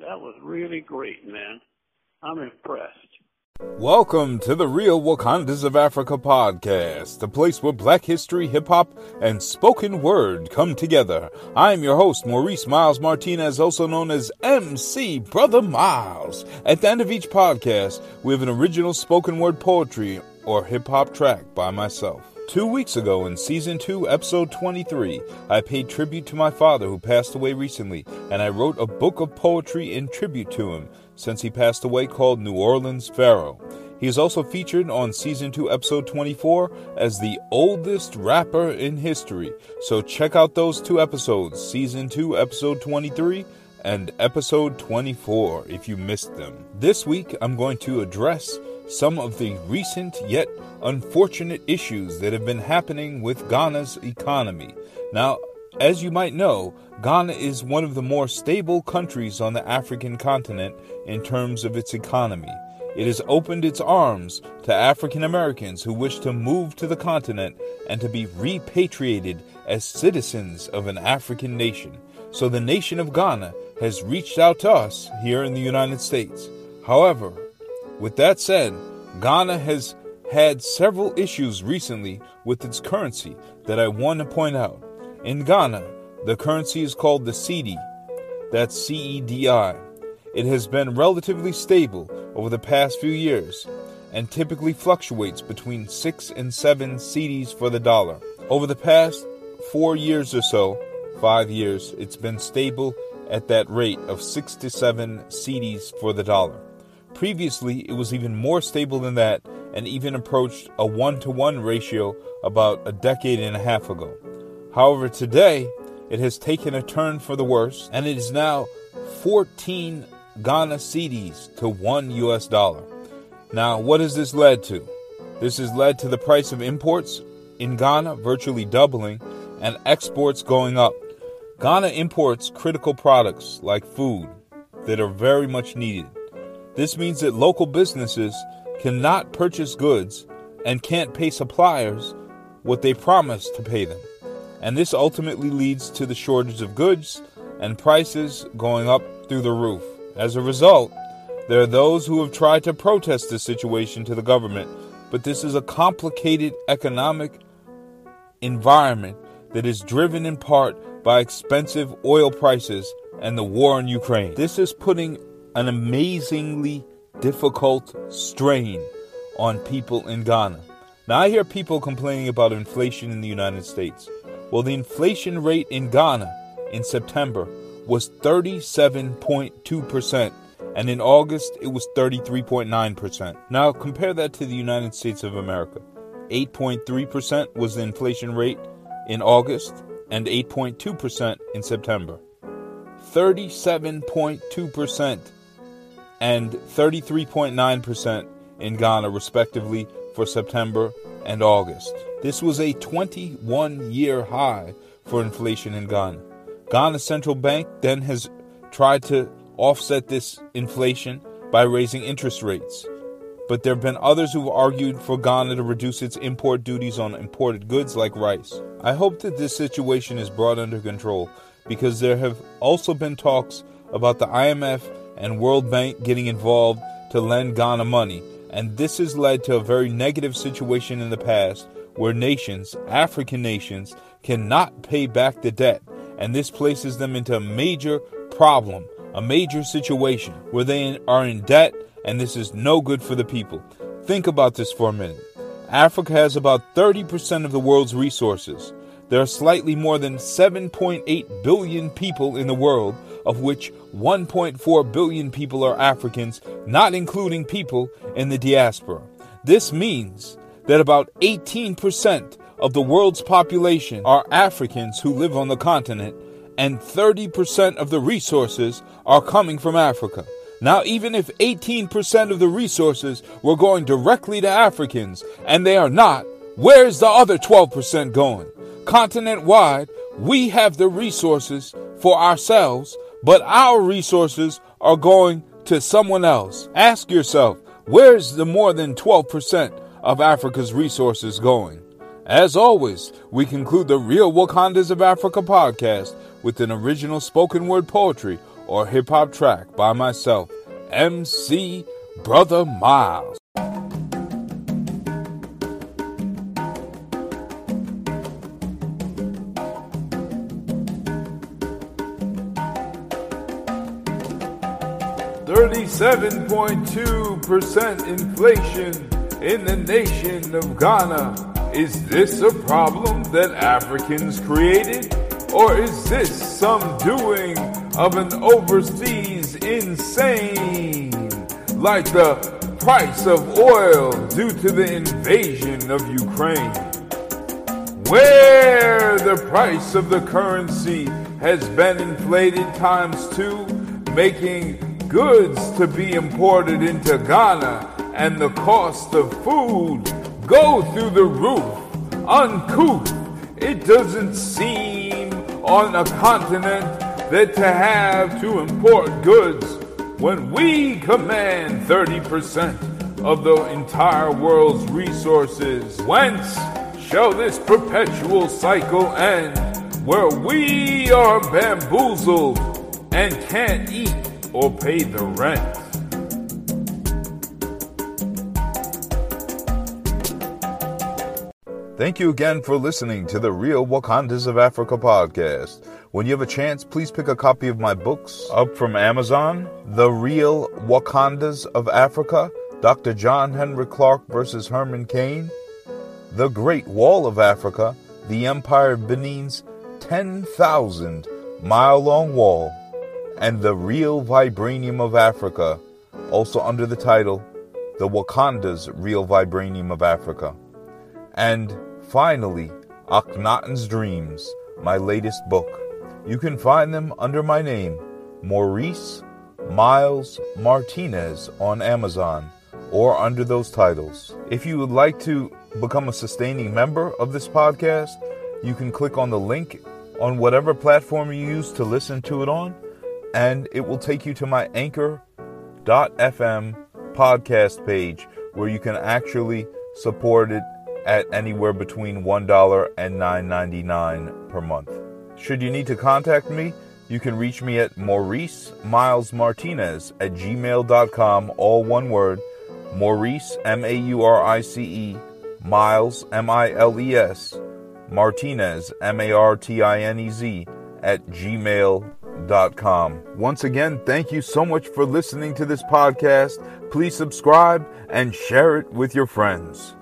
That was really great, man. I'm impressed. Welcome to the Real Wakandas of Africa podcast, the place where black history, hip hop, and spoken word come together. I'm your host, Maurice Miles Martinez, also known as MC Brother Miles. At the end of each podcast, we have an original spoken word poetry or hip hop track by myself. Two weeks ago, in season 2, episode 23, I paid tribute to my father who passed away recently, and I wrote a book of poetry in tribute to him since he passed away called New Orleans Pharaoh. He is also featured on season 2, episode 24 as the oldest rapper in history. So check out those two episodes, season 2, episode 23 and episode 24 if you missed them. This week, I'm going to address some of the recent yet unfortunate issues that have been happening with Ghana's economy. Now, as you might know, Ghana is one of the more stable countries on the African continent in terms of its economy. It has opened its arms to African Americans who wish to move to the continent and to be repatriated as citizens of an African nation. So the nation of Ghana has reached out to us here in the United States. However, with that said, Ghana has had several issues recently with its currency that I want to point out. In Ghana, the currency is called the cedi. That's C E D I. It has been relatively stable over the past few years and typically fluctuates between 6 and 7 cedis for the dollar. Over the past 4 years or so, 5 years, it's been stable at that rate of 6 to 7 cedis for the dollar. Previously, it was even more stable than that and even approached a one to one ratio about a decade and a half ago. However, today, it has taken a turn for the worse and it is now 14 Ghana cedis to 1 US dollar. Now, what has this led to? This has led to the price of imports in Ghana virtually doubling and exports going up. Ghana imports critical products like food that are very much needed. This means that local businesses cannot purchase goods and can't pay suppliers what they promised to pay them. And this ultimately leads to the shortage of goods and prices going up through the roof. As a result, there are those who have tried to protest this situation to the government, but this is a complicated economic environment that is driven in part by expensive oil prices and the war in Ukraine. This is putting an amazingly difficult strain on people in Ghana. Now, I hear people complaining about inflation in the United States. Well, the inflation rate in Ghana in September was 37.2%, and in August it was 33.9%. Now, compare that to the United States of America. 8.3% was the inflation rate in August, and 8.2% in September. 37.2% and 33.9% in Ghana, respectively, for September and August. This was a 21 year high for inflation in Ghana. Ghana's central bank then has tried to offset this inflation by raising interest rates. But there have been others who've argued for Ghana to reduce its import duties on imported goods like rice. I hope that this situation is brought under control because there have also been talks about the IMF and World Bank getting involved to lend Ghana money, and this has led to a very negative situation in the past where nations, African nations, cannot pay back the debt, and this places them into a major problem, a major situation where they are in debt, and this is no good for the people. Think about this for a minute. Africa has about 30% of the world's resources. There are slightly more than 7.8 billion people in the world, of which 1.4 billion people are Africans, not including people in the diaspora. This means that about 18% of the world's population are Africans who live on the continent, and 30% of the resources are coming from Africa. Now, even if 18% of the resources were going directly to Africans, and they are not, where's the other 12% going? Continent wide, we have the resources for ourselves, but our resources are going to someone else. Ask yourself, where's the more than 12% of Africa's resources going? As always, we conclude the Real Wakandas of Africa podcast with an original spoken word poetry or hip hop track by myself, MC Brother Miles. Thirty-seven point two percent inflation in the nation of Ghana. Is this a problem that Africans created? Or is this some doing of an overseas insane? Like the price of oil due to the invasion of Ukraine. Where the price of the currency has been inflated times two, making goods to be imported into Ghana and the cost of food go through the roof, uncouth. It doesn't seem on a continent that to have to import goods when we command 30% of the entire world's resources. Whence shall this perpetual cycle end where we are bamboozled and can't eat or pay the rent? Thank you again for listening to the Real Wakandas of Africa podcast. When you have a chance, please pick a copy of my books up from Amazon The Real Wakandas of Africa, Dr. John Henrik Clarke versus Herman Cain, The Great Wall of Africa, The Empire of Benin's 10,000 mile long wall, and The Real Vibranium of Africa, also under the title The Wakanda's Real Vibranium of Africa. And finally, Akhenaten's Dreams, my latest book. You can find them under my name, Maurice Miles Martinez, on Amazon or under those titles. If you would like to become a sustaining member of this podcast, you can click on the link on whatever platform you use to listen to it on, and it will take you to my anchor.fm podcast page where you can actually support it at anywhere between $1 and $9.99 per month. Should you need to contact me, you can reach me at Maurice Miles Martinez at gmail.com, all one word. Maurice, M A U R I C E, Miles, M I L E S, Martinez, M A R T I N E Z, at gmail.com. Once again, thank you so much for listening to this podcast. Please subscribe and share it with your friends.